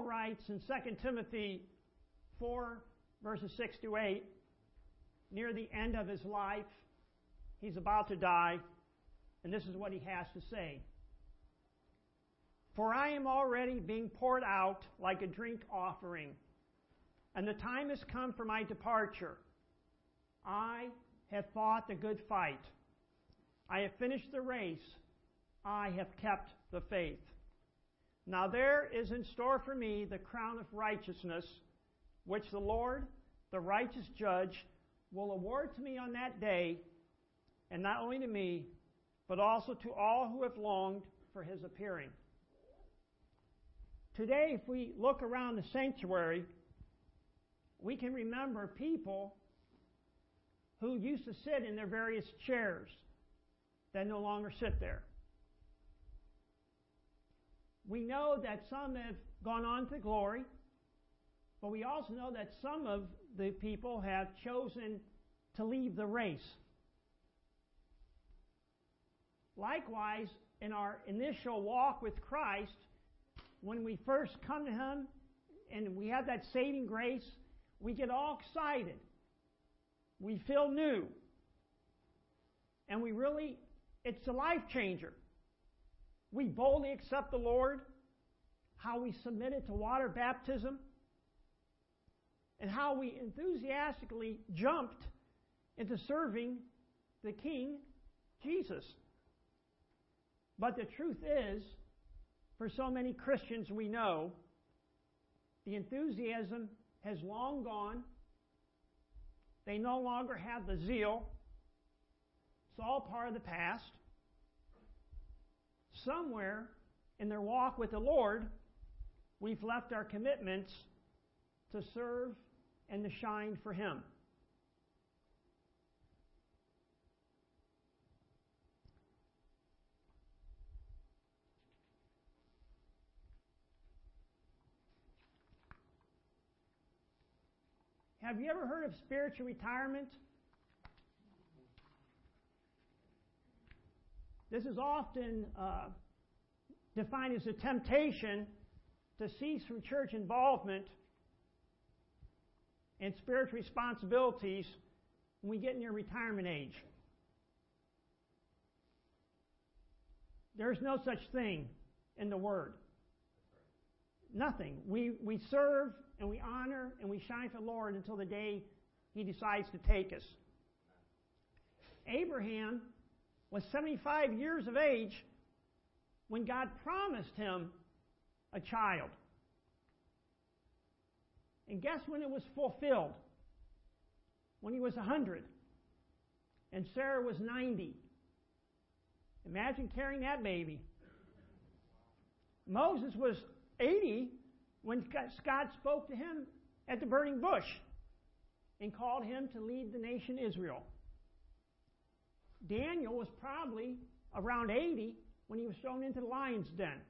Writes in 2 Timothy 4, verses 6 to 8, near the end of his life, he's about to die, and this is what he has to say. For I am already being poured out like a drink offering, and the time has come for my departure. I have fought the good fight. I have finished the race. I have kept the faith. Now there is in store for me the crown of righteousness, which the Lord, the righteous judge, will award to me on that day, and not only to me, but also to all who have longed for his appearing. Today, if we look around the sanctuary, we can remember people who used to sit in their various chairs that no longer sit there. We know that some have gone on to glory, but we also know that some of the people have chosen to leave the race. Likewise, in our initial walk with Christ, when we first come to Him and we have that saving grace, we get all excited. We feel new. And we really, it's a life changer. We boldly accept the Lord, how we submitted to water baptism, and how we enthusiastically jumped into serving the King, Jesus. But the truth is, for so many Christians we know, the enthusiasm has long gone. They no longer have the zeal. It's all part of the past. Somewhere in their walk with the Lord, we've left our commitments to serve and to shine for Him. Have you ever heard of spiritual retirement? This is often uh, defined as a temptation to cease from church involvement and spiritual responsibilities when we get near retirement age. There's no such thing in the Word. Nothing. We, we serve and we honor and we shine for the Lord until the day He decides to take us. Abraham was 75 years of age when God promised him a child. And guess when it was fulfilled? When he was 100. And Sarah was 90. Imagine carrying that baby. Moses was 80 when God spoke to him at the burning bush and called him to lead the nation Israel. Daniel was probably around 80 when he was thrown into the lion's den.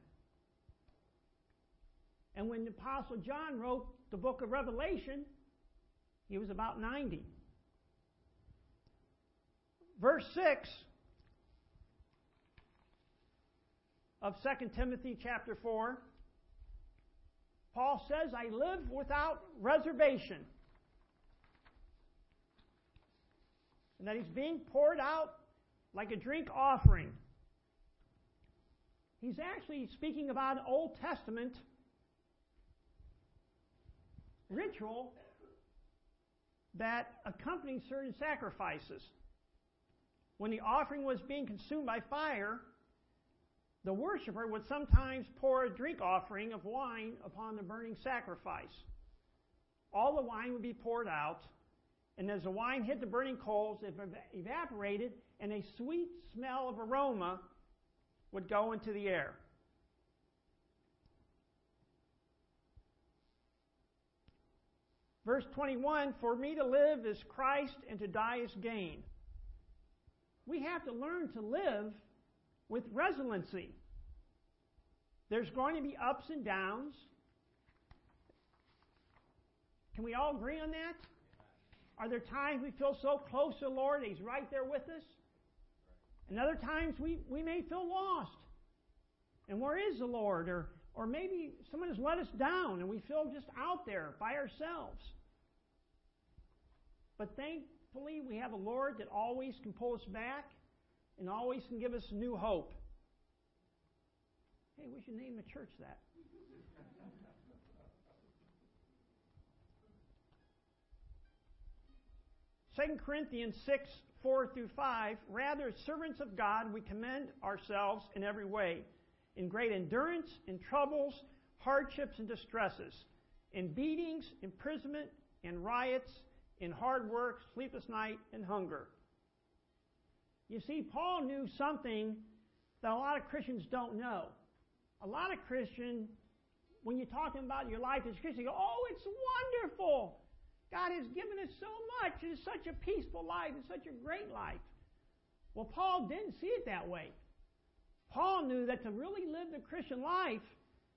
And when the Apostle John wrote the book of Revelation, he was about 90. Verse 6 of 2 Timothy chapter 4 Paul says, I live without reservation. And that he's being poured out like a drink offering. He's actually speaking about an Old Testament ritual that accompanied certain sacrifices. When the offering was being consumed by fire, the worshiper would sometimes pour a drink offering of wine upon the burning sacrifice. All the wine would be poured out, and as the wine hit the burning coals, it evaporated, and a sweet smell of aroma would go into the air. Verse 21 For me to live is Christ, and to die is gain. We have to learn to live with resiliency. There's going to be ups and downs. Can we all agree on that? Are there times we feel so close to the Lord, He's right there with us? And other times we, we may feel lost. And where is the Lord? Or, Or maybe someone has let us down and we feel just out there by ourselves. But thankfully, we have a Lord that always can pull us back and always can give us new hope. Hey, we should name the church that. 2 Corinthians 6, 4 through 5, rather, as servants of God, we commend ourselves in every way, in great endurance, in troubles, hardships, and distresses, in beatings, imprisonment, in riots, in hard work, sleepless night, and hunger. You see, Paul knew something that a lot of Christians don't know. A lot of Christians, when you're talking about your life as a Christian, go, oh, it's wonderful. God has given us so much. It's such a peaceful life. It's such a great life. Well, Paul didn't see it that way. Paul knew that to really live the Christian life,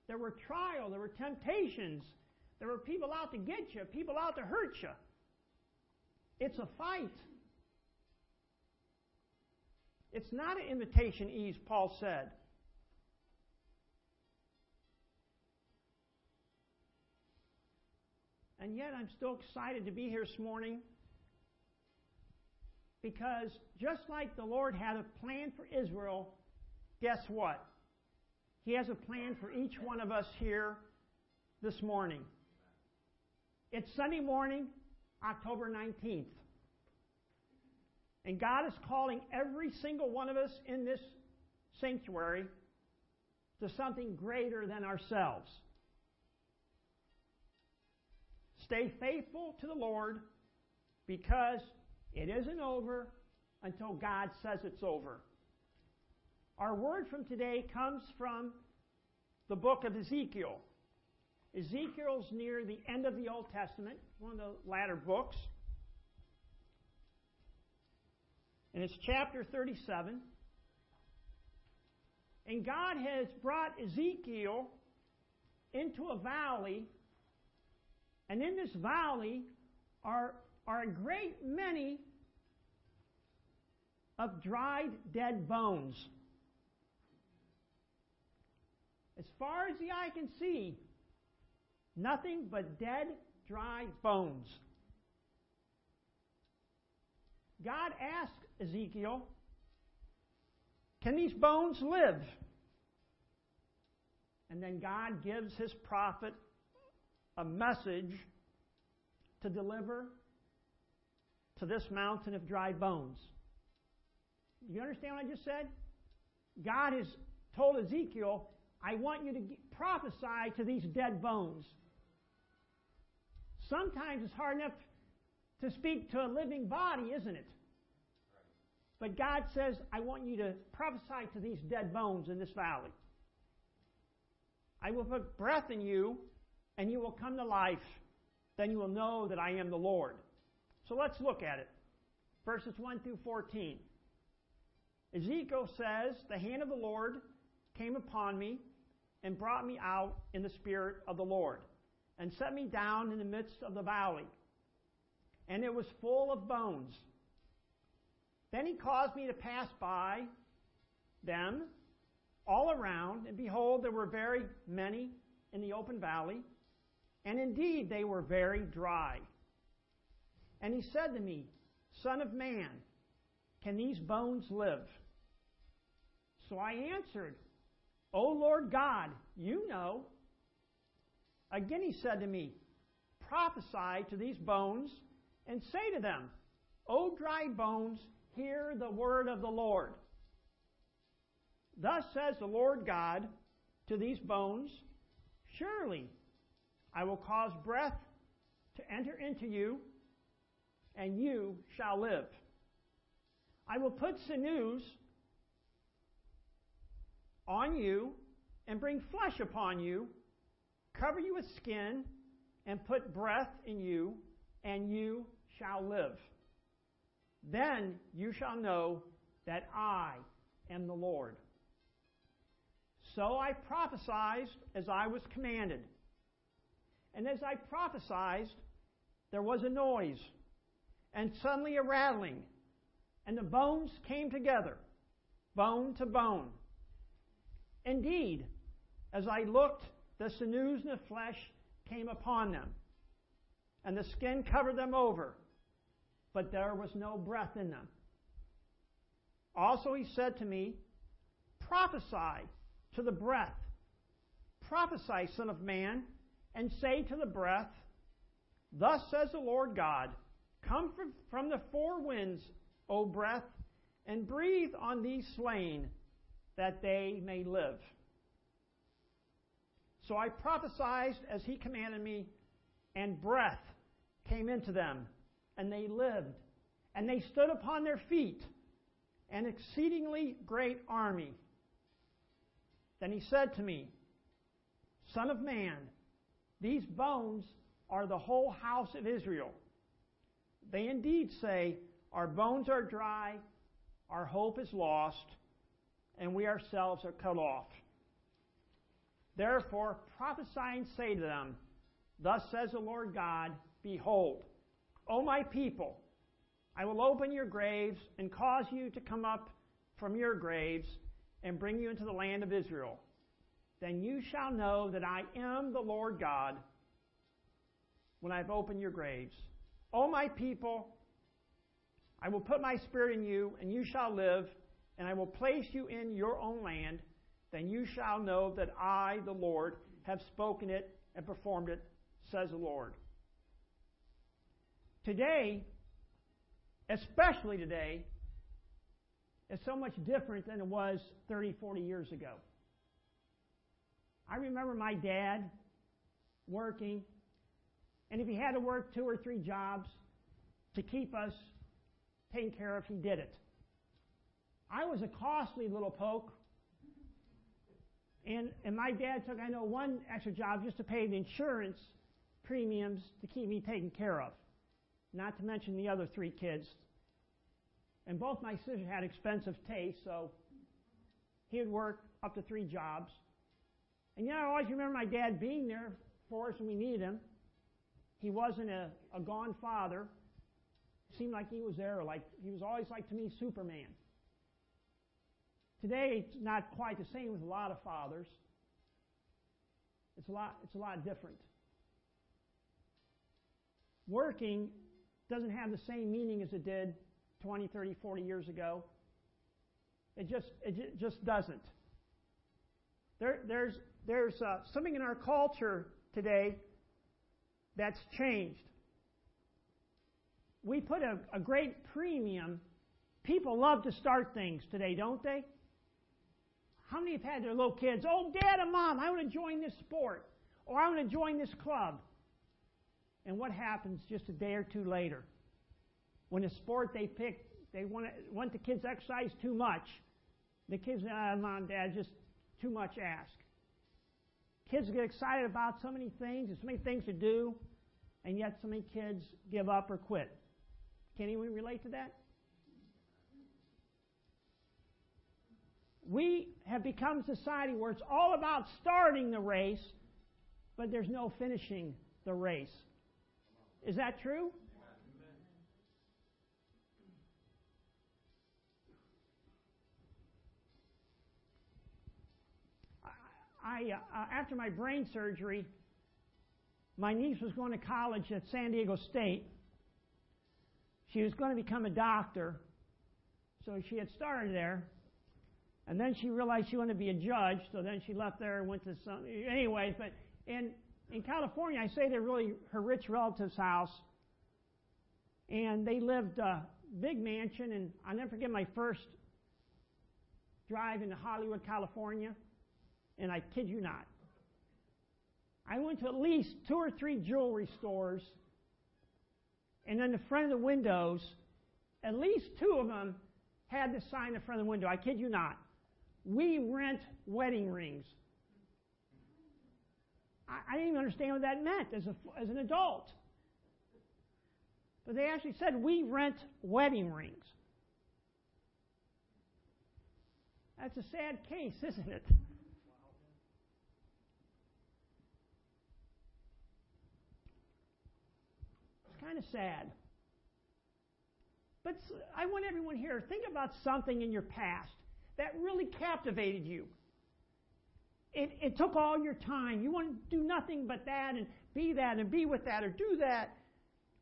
there were trials, there were temptations, there were people out to get you, people out to hurt you. It's a fight. It's not an invitation ease, Paul said. And yet I'm still excited to be here this morning because just like the Lord had a plan for Israel, guess what? He has a plan for each one of us here this morning. It's Sunday morning, October 19th. And God is calling every single one of us in this sanctuary to something greater than ourselves. Stay faithful to the Lord because it isn't over until God says it's over. Our word from today comes from the book of Ezekiel. Ezekiel's near the end of the Old Testament, one of the latter books. And it's chapter 37. And God has brought Ezekiel into a valley and in this valley are, are a great many of dried dead bones. As far as the eye can see, nothing but dead, dry bones. God asked Ezekiel, Can these bones live? And then God gives his prophet a message to deliver to this mountain of dry bones. You understand what I just said? God has told Ezekiel, I want you to prophesy to these dead bones. Sometimes it's hard enough to speak to a living body, isn't it? But God says, I want you to prophesy to these dead bones in this valley. I will put breath in you, and you will come to life. Then you will know that I am the Lord. So let's look at it. Verses 1 through 14. Ezekiel says, The hand of the Lord came upon me and brought me out in the spirit of the Lord, and set me down in the midst of the valley. And it was full of bones. Then he caused me to pass by them all around, and behold, there were very many in the open valley, and indeed they were very dry. And he said to me, Son of man, can these bones live? So I answered, O Lord God, you know. Again he said to me, Prophesy to these bones and say to them, O dry bones, hear the word of the Lord. Thus says the Lord God to these bones, Surely I will cause breath to enter into you, and you shall live. I will put sinews on you and bring flesh upon you, cover you with skin, and put breath in you, and you shall live. Then you shall know that I am the Lord. So I prophesied as I was commanded. And as I prophesied, there was a noise, and suddenly a rattling, and the bones came together, bone to bone. Indeed, As I looked, the sinews and the flesh came upon them, and the skin covered them over, but there was no breath in them. Also, he said to me, Prophesy to the breath. Prophesy, Son of Man, and say to the breath, Thus says the Lord God, Come from the four winds, O breath, and breathe on these slain, that they may live. So I prophesied as he commanded me, and breath came into them, and they lived, and they stood upon their feet, an exceedingly great army. Then he said to me, Son of man, these bones are the whole house of Israel. They indeed say, Our bones are dry, our hope is lost, and we ourselves are cut off. Therefore prophesy and say to them, Thus says the Lord God, Behold, O my people, I will open your graves and cause you to come up from your graves and bring you into the land of Israel. Then you shall know that I am the Lord God when I've opened your graves. O my people, I will put my spirit in you, and you shall live, and I will place you in your own land. Then you shall know that I, the Lord, have spoken it and performed it, says the Lord. Today, especially today, is so much different than it was 30, 40 years ago. I remember my dad working, and if he had to work two or three jobs to keep us taken care of, he did it. I was a costly little poke, and, and my dad took, I know, one extra job just to pay the insurance premiums to keep me taken care of, not to mention the other three kids. And both my sisters had expensive tastes, so he would work up to three jobs. And yet I always remember my dad being there for us when we needed him. He wasn't a, a gone father. It seemed like he was there, like he was always like to me Superman. Today it's not quite the same with a lot of fathers. It's a lot it's a lot different. Working doesn't have the same meaning as it did 20, 30, 40 years ago. It just it just doesn't. There, there's there's uh, something in our culture today that's changed. We put a, a great premium. People love to start things today, don't they? How many have had their little kids? Oh, dad and mom, I want to join this sport, or I want to join this club. And what happens just a day or two later? When the sport they pick, they want, to, want the kids to exercise too much. The kids, uh, mom, dad, just too much ask. Kids get excited about so many things, there's so many things to do, and yet so many kids give up or quit. Can anyone relate to that? We have become a society where it's all about starting the race, but there's no finishing the race. Is that true? I, uh, after my brain surgery, my niece was going to college at San Diego State. She was going to become a doctor, so she had started there. And then she realized she wanted to be a judge, so then she left there and went to some. Anyways, but in in California, I say they're really her rich relative's house, and they lived a big mansion. And I'll never forget my first drive into Hollywood, California and I kid you not. I went to at least two or three jewelry stores, and in the front of the windows, at least two of them had the sign in the front of the window. I kid you not. We rent wedding rings. I, I didn't even understand what that meant as, a, as an adult. But they actually said, we rent wedding rings. That's a sad case, isn't it? Kind of sad. But I want everyone here, to think about something in your past that really captivated you. it, it took all your time. You want to do nothing but that and be that and be with that or do that.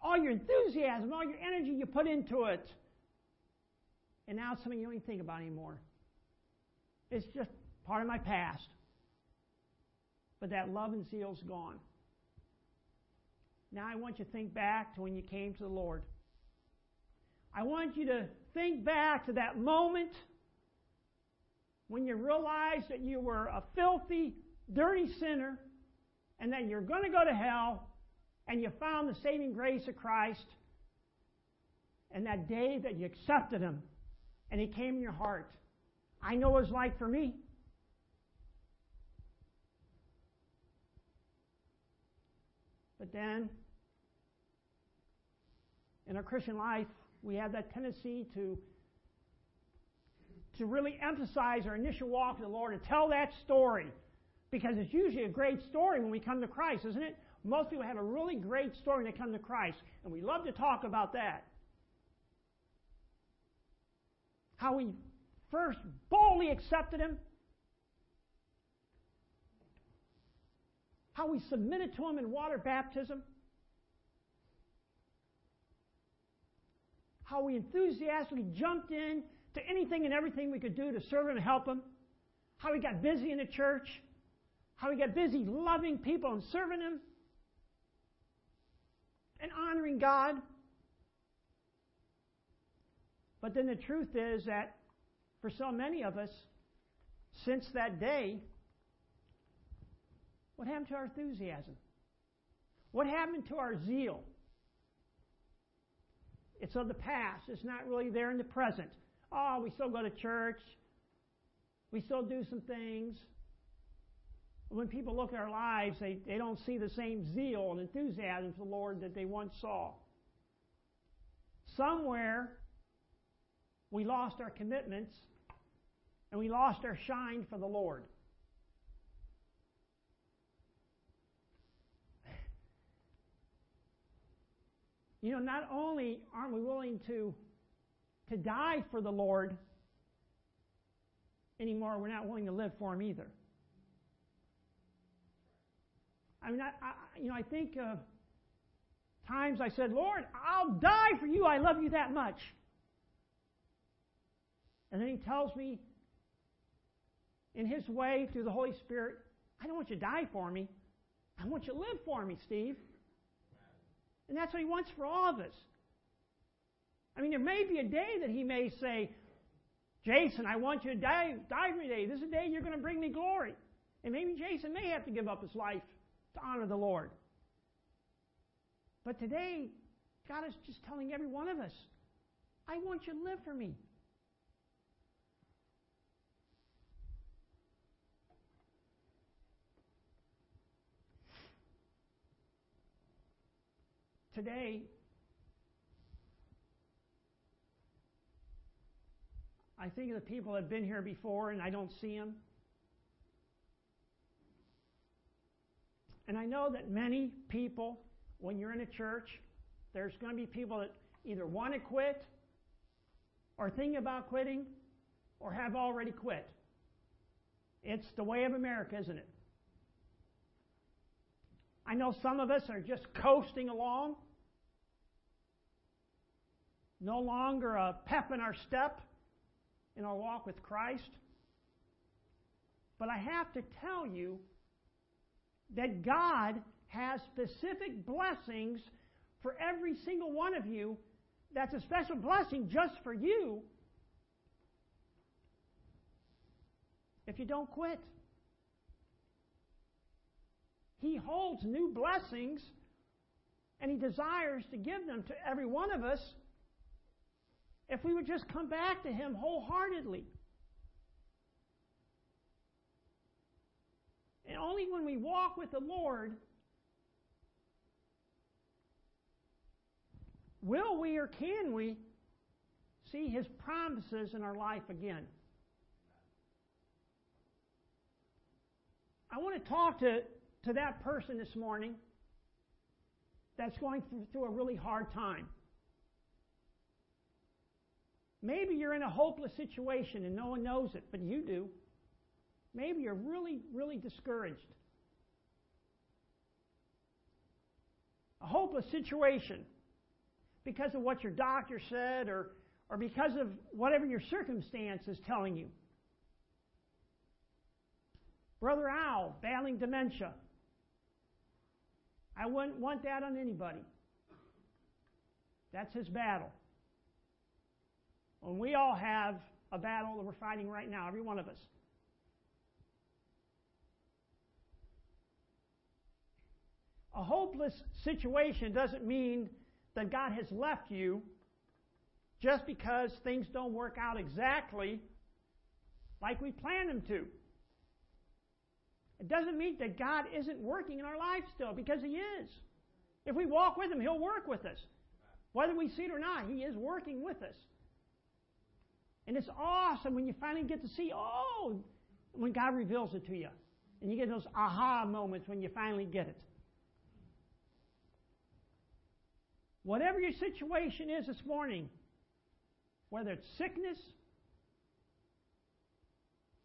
All your enthusiasm, all your energy you put into it. And now it's something you don't even think about anymore. It's just part of my past. But that love and zeal is gone. Now I want you to think back to when you came to the Lord. I want you to think back to that moment when you realized that you were a filthy, dirty sinner and that you're going to go to hell and you found the saving grace of Christ and that day that you accepted Him and He came in your heart. I know what it's like for me. But then, in our Christian life, we have that tendency to to really emphasize our initial walk with the Lord and tell that story. Because it's usually a great story when we come to Christ, isn't it? Most people have a really great story when they come to Christ, and we love to talk about that. How we first boldly accepted Him, how we submitted to Him in water baptism, how we enthusiastically jumped in to anything and everything we could do to serve Him and help Him, how we got busy in the church, how we got busy loving people and serving Him, and honoring God. But then the truth is that for so many of us, since that day, what happened to our enthusiasm? What happened to our zeal? It's of the past. It's not really there in the present oh, we still go to church. We still do some things. When people look at our lives, they, they don't see the same zeal and enthusiasm for the Lord that they once saw. Somewhere, we lost our commitments and we lost our shine for the Lord. You know, not only aren't we willing to to die for the Lord anymore. We're not willing to live for Him either. I mean, I, I you know, I think uh, times I said, Lord, I'll die for you. I love you that much. And then He tells me in His way through the Holy Spirit, I don't want you to die for me. I want you to live for me, Steve. And that's what He wants for all of us. I mean, there may be a day that he may say, Jason, I want you to die, die for me today. This is a day you're going to bring me glory. And maybe Jason may have to give up his life to honor the Lord. But today, God is just telling every one of us, I want you to live for me. Today, I think of the people that have been here before and I don't see them. And I know that many people, when you're in a church, there's going to be people that either want to quit or think about quitting or have already quit. It's the way of America, isn't it? I know some of us are just coasting along, no longer a pep in our step in our walk with Christ. But I have to tell you that God has specific blessings for every single one of you. That's a special blessing just for you if you don't quit. He holds new blessings and He desires to give them to every one of us if we would just come back to Him wholeheartedly. And only when we walk with the Lord will we or can we see His promises in our life again. I want to talk to, to that person this morning that's going through a really hard time. Maybe you're in a hopeless situation and no one knows it, but you do. Maybe you're really, really discouraged. A hopeless situation because of what your doctor said or, or because of whatever your circumstance is telling you. Brother Al battling dementia. I wouldn't want that on anybody. That's his battle. And we all have a battle that we're fighting right now, every one of us. A hopeless situation doesn't mean that God has left you just because things don't work out exactly like we planned them to. It doesn't mean that God isn't working in our life still, because He is. If we walk with Him, He'll work with us. Whether we see it or not, He is working with us. And it's awesome when you finally get to see, oh, when God reveals it to you. And you get those aha moments when you finally get it. Whatever your situation is this morning, whether it's sickness,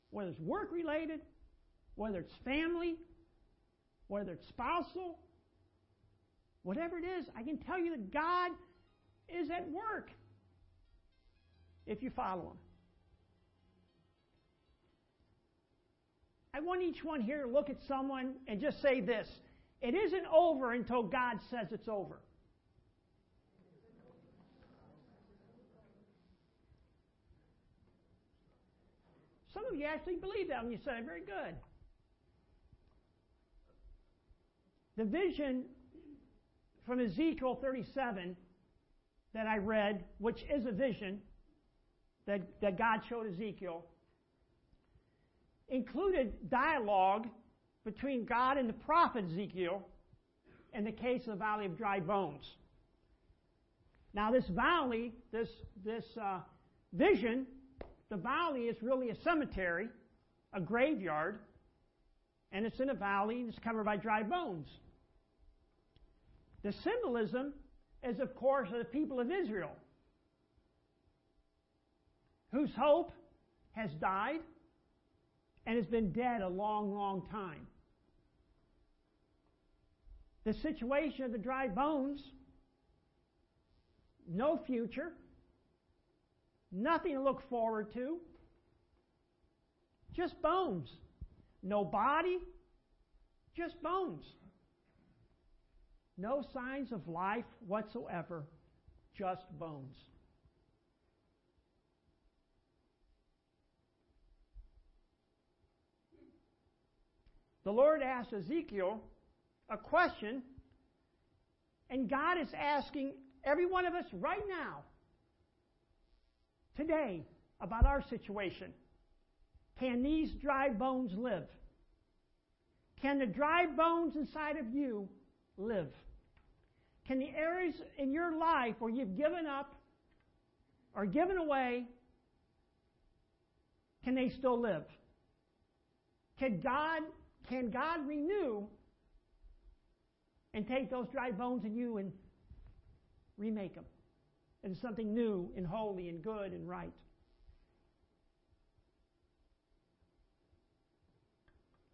whether it's work related, whether it's family, whether it's spousal, whatever it is, I can tell you that God is at work if you follow Him. I want each one here to look at someone and just say this it isn't over until God says it's over. Some of you actually believe that when you say, very good. The vision from Ezekiel 37 that I read, which is a vision that, that God showed Ezekiel, included dialogue between God and the prophet Ezekiel in the case of the valley of dry bones. Now, this valley, this, this uh, vision, the valley is really a cemetery, a graveyard, and it's in a valley and it's covered by dry bones. The symbolism is, of course, the people of Israel, whose hope has died and has been dead a long, long time. The situation of the dry bones, no future, nothing to look forward to, just bones. No body, just bones. No signs of life whatsoever, just bones. The Lord asked Ezekiel a question, and God is asking every one of us right now, today, about our situation. Can these dry bones live? Can the dry bones inside of you live? Can the areas in your life where you've given up or given away, can they still live? Can God, can God renew and take those dry bones in you and remake them into something new and holy and good and right?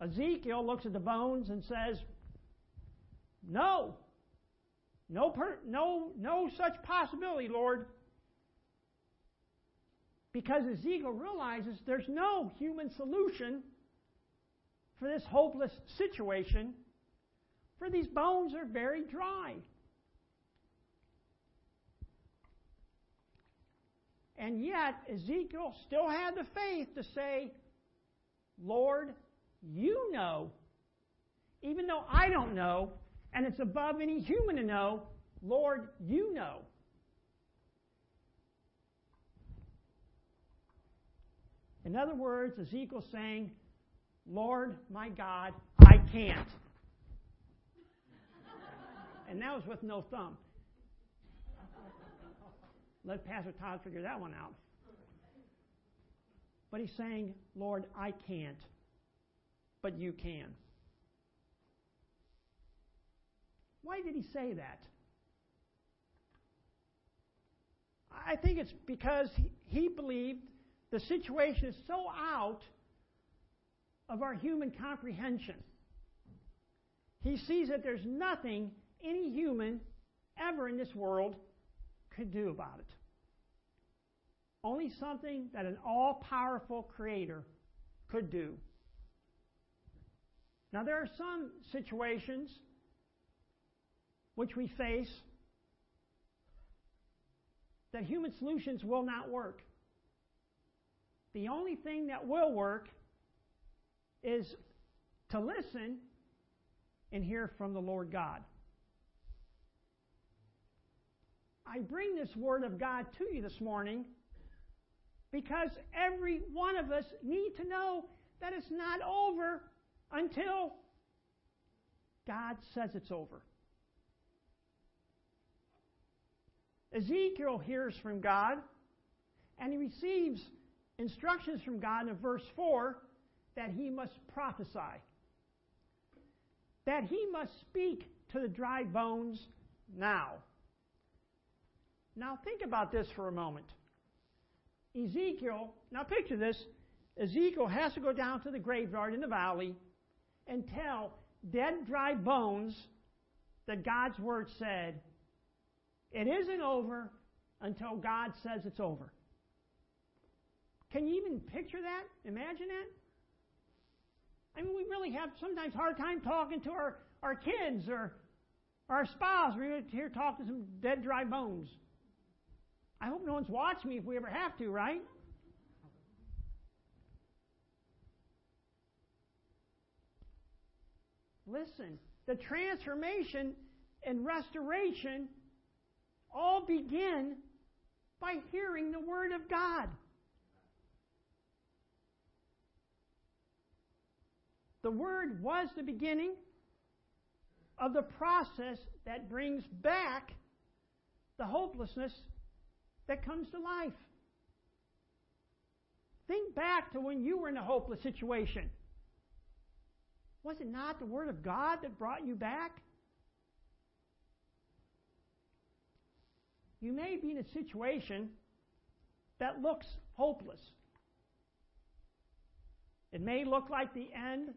Ezekiel looks at the bones and says, No. No, per, no, no such possibility, Lord. Because Ezekiel realizes there's no human solution for this hopeless situation, for these bones are very dry. And yet, Ezekiel still had the faith to say, Lord, you know. Even though I don't know, and it's above any human to know, Lord, you know. In other words, Ezekiel's saying, Lord, my God, I can't. and that was with no thumb. Let Pastor Todd figure that one out. But he's saying, Lord, I can't, but you can. Why did he say that? I think it's because he, believed the situation is so out of our human comprehension. He sees that there's nothing any human ever in this world could do about it. Only something that an all powerful creator could do. Now, there are some situations which we face that human solutions will not work. The only thing that will work is to listen and hear from the Lord God. I bring this Word of God to you this morning because every one of us need to know that it's not over until God says it's over. Ezekiel hears from God and he receives instructions from God in verse 4 that he must prophesy, that he must speak to the dry bones now. Now, think about this for a moment. Ezekiel, now picture this Ezekiel has to go down to the graveyard in the valley and tell dead, dry bones that God's word said, it isn't over until God says it's over. Can you even picture that? Imagine that? I mean, we really have sometimes hard time talking to our, our kids or our spouse. We're here talking to some dead, dry bones. I hope no one's watching me if we ever have to, right? Listen, the transformation and restoration all begin by hearing the Word of God. The Word was the beginning of the process that brings back the hopelessness that comes to life. Think back to when you were in a hopeless situation. Was it not the Word of God that brought you back? You may be in a situation that looks hopeless. It may look like the end.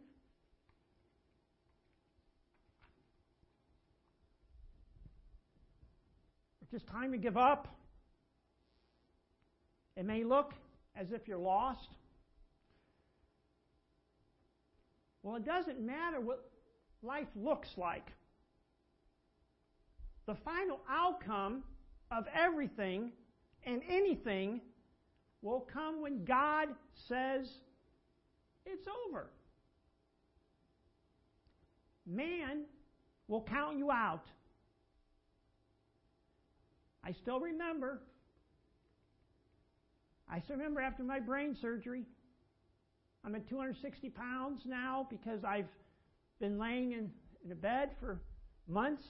It's just time to give up. It may look as if you're lost. Well, it doesn't matter what life looks like. The final outcome of everything and anything will come when God says it's over. Man will count you out. I still remember. I still remember after my brain surgery. I'm at 260 pounds now because I've been laying in, in a bed for months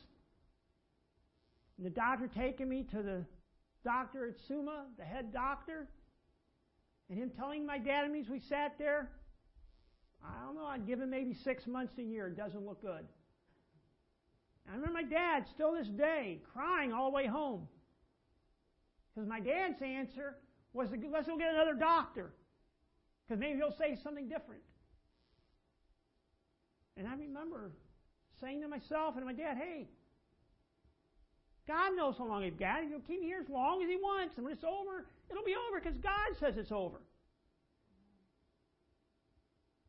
and the doctor taking me to the doctor at Summa, the head doctor, and him telling my dad and me as we sat there, I don't know, I'd give him maybe six months a year. It doesn't look good. I remember my dad, still this day, crying all the way home. Because my dad's answer was, let's go get another doctor. Because maybe he'll say something different. And I remember saying to myself and my dad, hey, God knows how long He's got. He'll keep me here as long as He wants. And when it's over, it'll be over because God says it's over.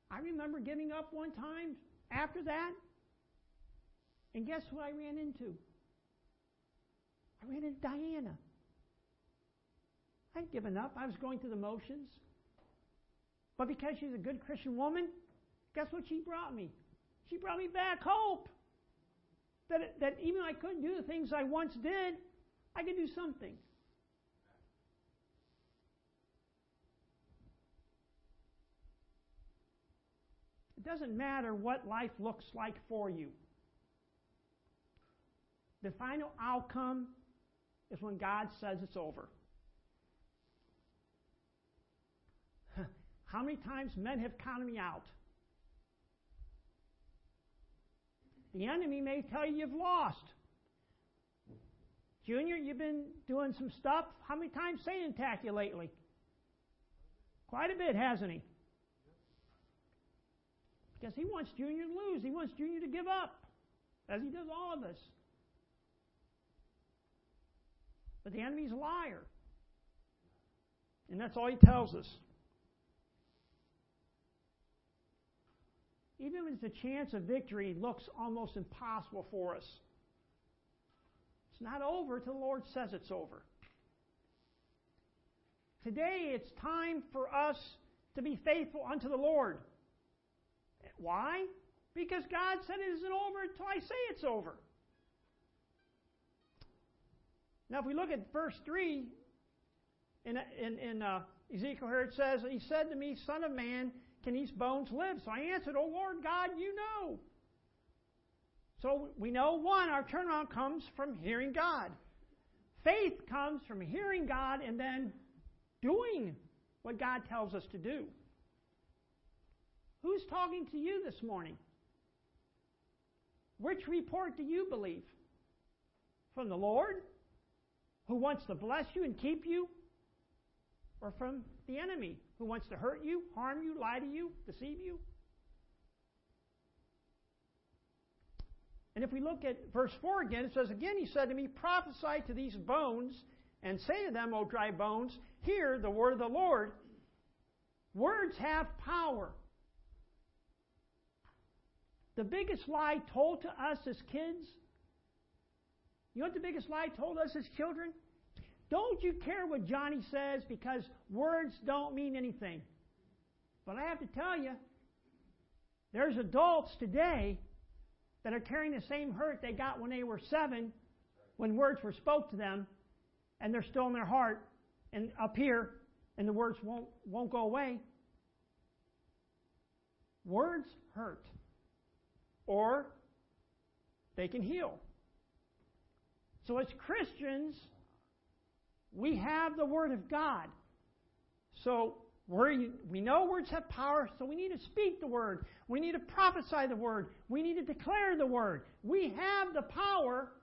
I remember giving up one time after that. And guess who I ran into? I ran into Diana. I'd given up. I was going through the motions. But because she's a good Christian woman, guess what she brought me? She brought me back hope. That, that even though I couldn't do the things I once did, I could do something. It doesn't matter what life looks like for you. The final outcome is when God says it's over. How many times men have counted me out? The enemy may tell you you've lost. Junior, you've been doing some stuff. How many times Satan attacked you lately? Quite a bit, hasn't he? Because he wants Junior to lose. He wants Junior to give up, as he does all of us. But the enemy's a liar. And that's all he tells us. Even when the chance of victory looks almost impossible for us, it's not over till the Lord says it's over. Today, it's time for us to be faithful unto the Lord. Why? Because God said it isn't over until I say it's over. Now, if we look at verse 3 in, in, in uh, Ezekiel here, it says, He said to me, Son of man, can these bones live? So I answered, Oh Lord God, you know. So we know, one, our turnaround comes from hearing God. Faith comes from hearing God and then doing what God tells us to do. Who's talking to you this morning? Which report do you believe? From the Lord, who wants to bless you and keep you? Or from the enemy, who wants to hurt you, harm you, lie to you, deceive you? And if we look at verse 4 again, it says, Again, he said to me, Prophesy to these bones, and say to them, O dry bones, Hear the word of the Lord. Words have power. The biggest lie told to us as kids, you know what the biggest lie told us as children? Don't you care what Johnny says because words don't mean anything. But I have to tell you, there's adults today that are carrying the same hurt they got when they were seven, when words were spoke to them, and they're still in their heart and up here, and the words won't, won't go away. Words hurt. Or they can heal. So as Christians, we have the Word of God. So we know words have power, so we need to speak the word. We need to prophesy the word. We need to declare the word. We have the power,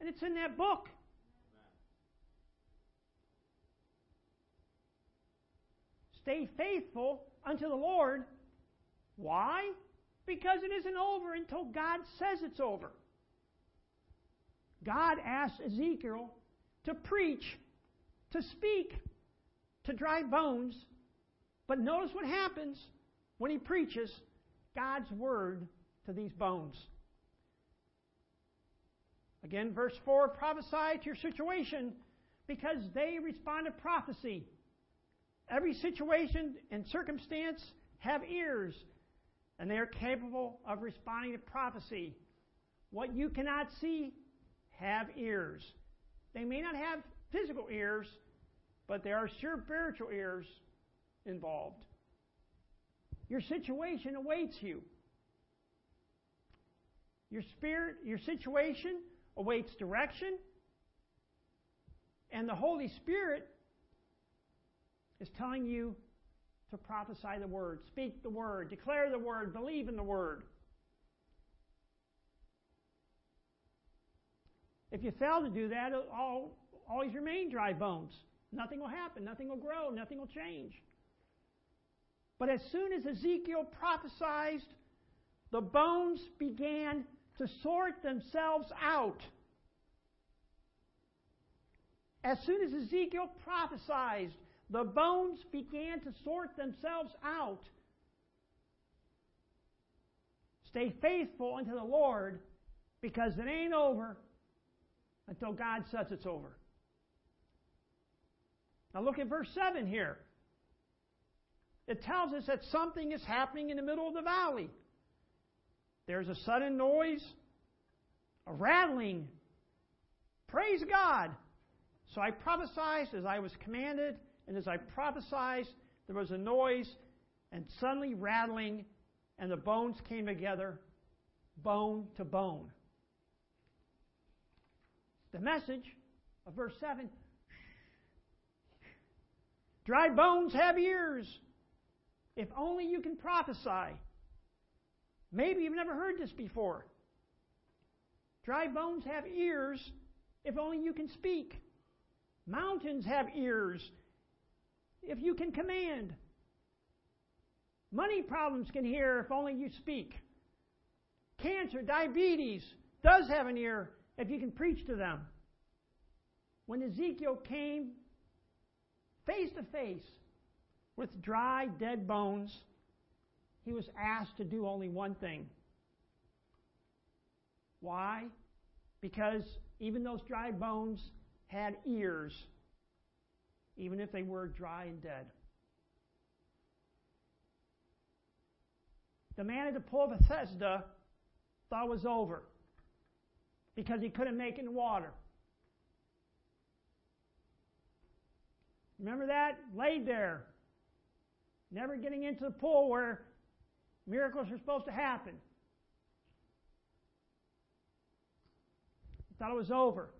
and it's in that book. Stay faithful unto the Lord. Why? Because it isn't over until God says it's over. God asked Ezekiel to preach, to speak to dry bones but notice what happens when he preaches God's word to these bones. Again, verse 4 prophesy to your situation because they respond to prophecy. Every situation and circumstance have ears, and they are capable of responding to prophecy. What you cannot see have ears. They may not have physical ears, but there are spiritual ears involved. Your situation awaits you. Your spirit, your situation awaits direction. And the Holy Spirit is telling you to prophesy the word, speak the word, declare the word, believe in the word. If you fail to do that, it'll all, always remain dry bones. Nothing will happen, nothing will grow, nothing will change. But as soon as Ezekiel prophesied, the bones began to sort themselves out. As soon as Ezekiel prophesied, the bones began to sort themselves out. Stay faithful unto the Lord because it ain't over until God says it's over. Now look at verse 7 here it tells us that something is happening in the middle of the valley. There's a sudden noise, a rattling. Praise God. So I prophesied as I was commanded, and as I prophesied, there was a noise and suddenly rattling, and the bones came together, bone to bone. The message of verse 7 Dry bones have ears. If only you can prophesy. Maybe you've never heard this before. Dry bones have ears if only you can speak. Mountains have ears if you can command. Money problems can hear if only you speak. Cancer, diabetes does have an ear if you can preach to them. When Ezekiel came face to face with dry, dead bones, he was asked to do only one thing. Why? Because even those dry bones had ears, even if they were dry and dead. The man at the pool of Bethesda thought was over because he couldn't make it in water. Remember that? Laid there, never getting into the pool where miracles are supposed to happen. Thought it was over.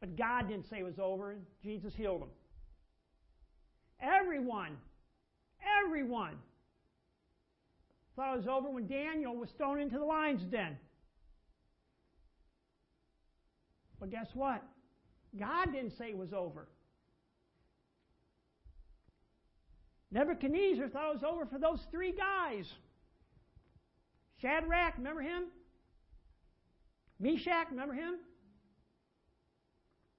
But God didn't say it was over, Jesus healed him. Everyone, everyone thought it was over when Daniel was thrown into the lion's den. But guess what? God didn't say it was over. Nebuchadnezzar thought it was over for those three guys. Shadrach, remember him? Meshach, remember him?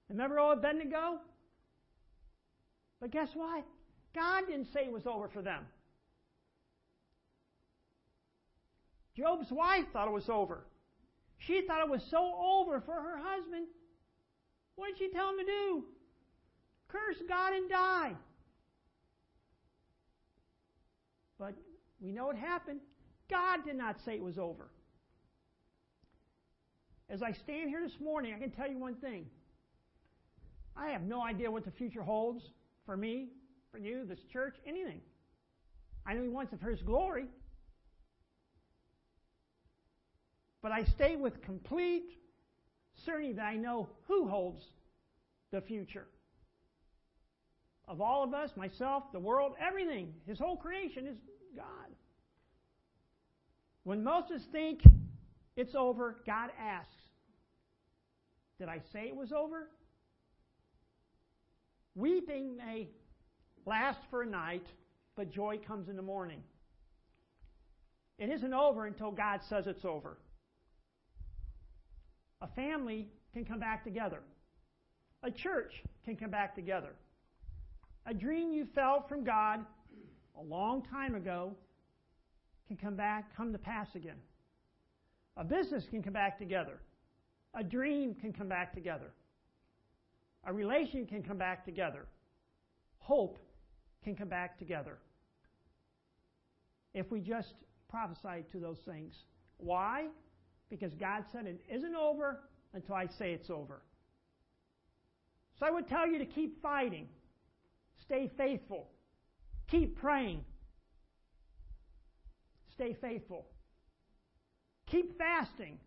Remember old Abednego? But guess what? God didn't say it was over for them. Job's wife thought it was over. She thought it was so over for her husband. What did she tell him to do? Curse God and die. But we know what happened. God did not say it was over. As I stand here this morning, I can tell you one thing. I have no idea what the future holds for me, for you, this church, anything. I know He wants it for His glory. But I stay with complete certainty that I know who holds the future. Of all of us, myself, the world, everything, His whole creation is God. When us think it's over, God asks, Did I say it was over? Weeping may last for a night, but joy comes in the morning. It isn't over until God says it's over. A family can come back together. A church can come back together. A dream you felt from God a long time ago can come back, come to pass again. A business can come back together. A dream can come back together. A relation can come back together. Hope can come back together. If we just prophesy to those things. Why? Because God said it isn't over until I say it's over. So I would tell you to keep fighting. Stay faithful. Keep praying. Stay faithful. Keep fasting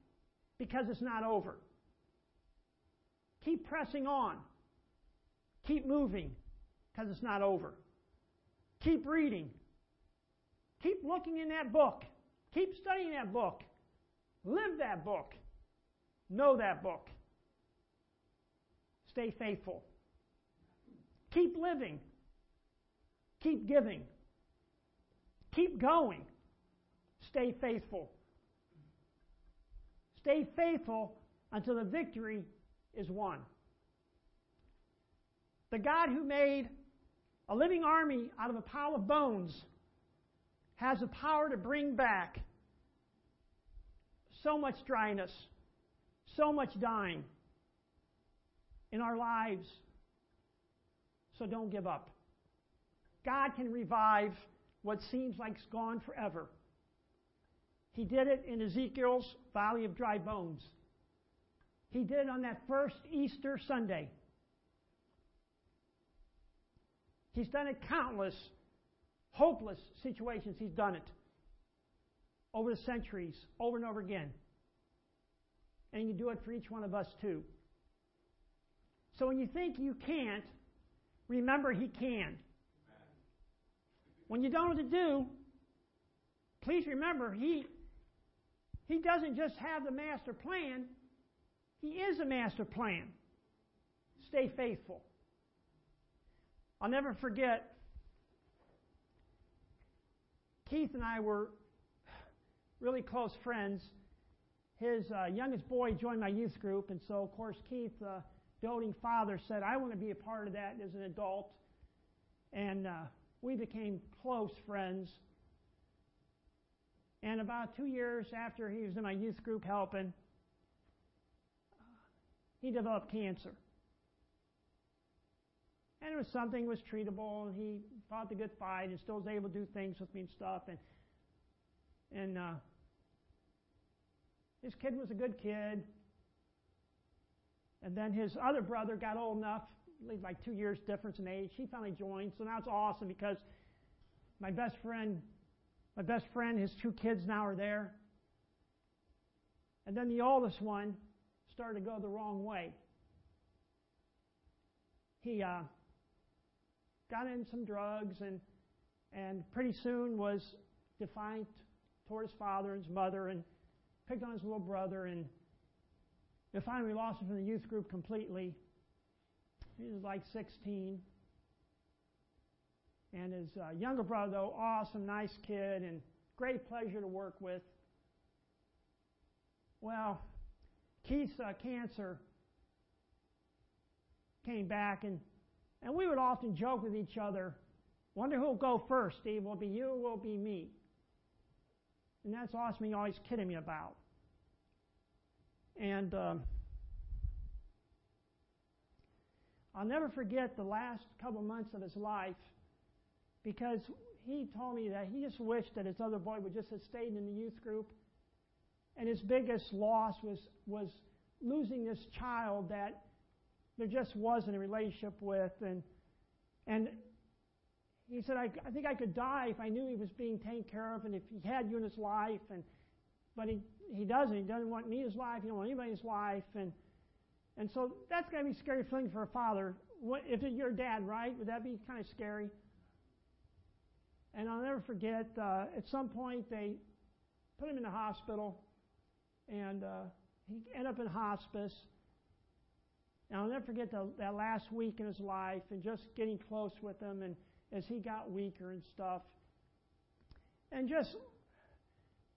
because it's not over. Keep pressing on. Keep moving because it's not over. Keep reading. Keep looking in that book. Keep studying that book. Live that book. Know that book. Stay faithful. Keep living. Keep giving. Keep going. Stay faithful. Stay faithful until the victory is won. The God who made a living army out of a pile of bones has the power to bring back so much dryness, so much dying in our lives. So don't give up. God can revive what seems like it's gone forever. He did it in Ezekiel's Valley of Dry Bones. He did it on that first Easter Sunday. He's done it countless, hopeless situations. He's done it over the centuries, over and over again. And you do it for each one of us too. So when you think you can't, remember He can. When you don't know what to do, please remember He he doesn't just have the master plan, He is a master plan. Stay faithful. I'll never forget Keith and I were really close friends. His uh, youngest boy joined my youth group, and so, of course, Keith, uh, doting father, said, I want to be a part of that as an adult. And uh, we became close friends. And about two years after he was in my youth group helping, he developed cancer. And it was something was treatable, and he fought the good fight, and still was able to do things with me and stuff. And and uh, his kid was a good kid. And then his other brother got old enough, like two years difference in age. He finally joined, so now it's awesome because my best friend, my best friend, his two kids now are there. And then the oldest one started to go the wrong way. He uh, got in some drugs and and pretty soon was defiant toward his father and his mother and picked on his little brother and and finally lost him from the youth group completely. He was like 16. And his uh, younger brother, though, awesome, nice kid, and great pleasure to work with. Well, Keith's uh, cancer came back, and, and we would often joke with each other, wonder who'll go first, Steve. Will it be you or will it be me? And that's awesome. He always kidding me about. And um, I'll never forget the last couple months of his life because he told me that he just wished that his other boy would just have stayed in the youth group. And his biggest loss was, was losing this child that there just wasn't a relationship with. And, and he said, I, I think I could die if I knew he was being taken care of and if he had you in his life. And, but he, he doesn't. He doesn't want me his life. He doesn't want anybody in his life. And, and so that's got to be a scary feeling for a father. What, if you're a dad, right? Would that be kind of scary? And I'll never forget, uh, at some point they put him in the hospital, and uh, he ended up in hospice. And I'll never forget the, that last week in his life and just getting close with him and as he got weaker and stuff. And just,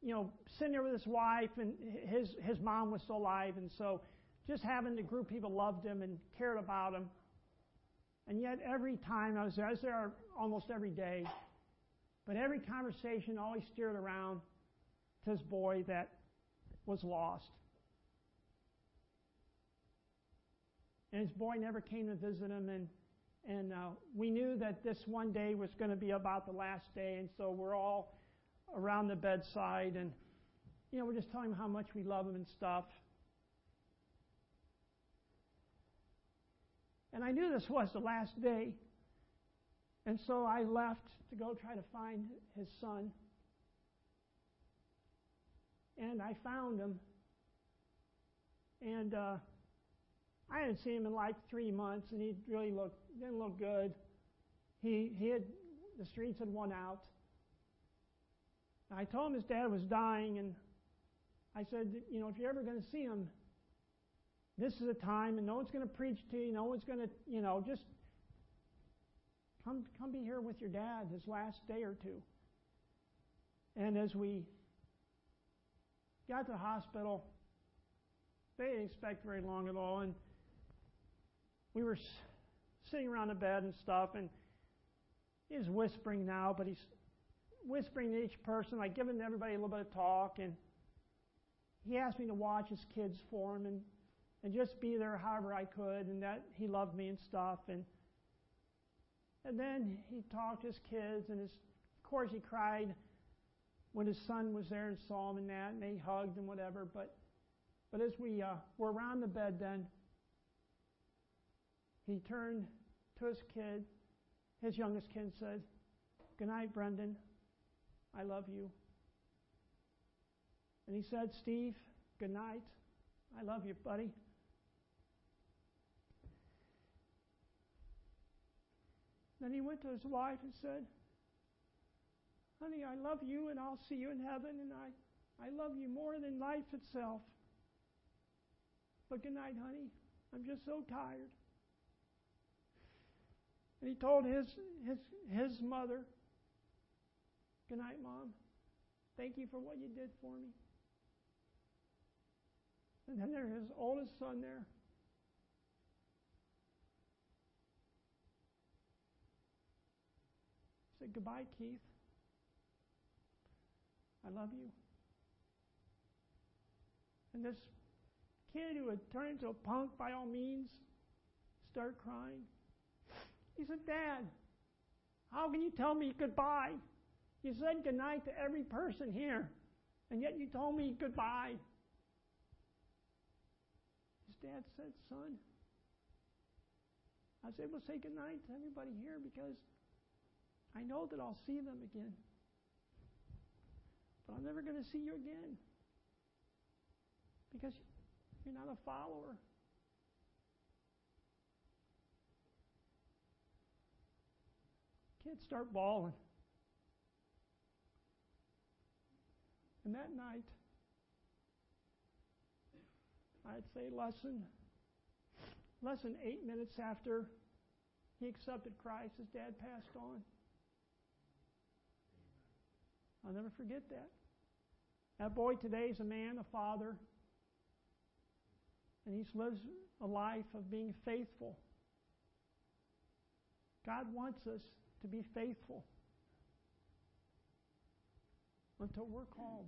you know, sitting there with his wife and his, his mom was still alive. And so just having the group people loved him and cared about him. And yet every time I was there, I was there almost every day. But every conversation always steered around to this boy that was lost. And his boy never came to visit him, and and uh, we knew that this one day was going to be about the last day, and so we're all around the bedside, and you know we're just telling him how much we love him and stuff. And I knew this was the last day, and so I left to go try to find his son. And I found him. And uh, I hadn't seen him in like three months, and he really looked didn't look good. He he had the streets had won out. I told him his dad was dying, and I said, you know, if you're ever going to see him, this is a time, and no one's going to preach to you. No one's going to, you know, just come come be here with your dad his last day or two. And as we got to the hospital, they didn't expect very long at all, and we were sitting around the bed and stuff, and he's whispering now, but he's whispering to each person, like giving everybody a little bit of talk, and he asked me to watch his kids for him and and just be there however I could, and that he loved me and stuff, and and then he talked to his kids, and his, of course he cried when his son was there and saw him and that, and they hugged and whatever. But but as we uh, were around the bed, then he turned to his kid, his youngest kid, said, "Good night, Brendan. I love you." And he said, "Steve, good night. I love you, buddy." Then he went to his wife and said, Honey, I love you and I'll see you in heaven and I, I love you more than life itself. But good night, honey. I'm just so tired. And he told his, his, his mother, Good night, Mom. Thank you for what you did for me. And then there's his oldest son there. Said goodbye, Keith. I love you. And this kid who had turned into a punk by all means start crying. He said, Dad, how can you tell me goodbye? You said goodnight to every person here, and yet you told me goodbye. His dad said, Son, I was able to say goodnight to everybody here because I know that I'll see them again. But I'm never going to see you again because you're not a follower. Kids start bawling. And that night, I'd say less than, less than eight minutes after he accepted Christ, his dad passed on. I'll never forget that. That boy today is a man, a father, and he lives a life of being faithful. God wants us to be faithful until we're called.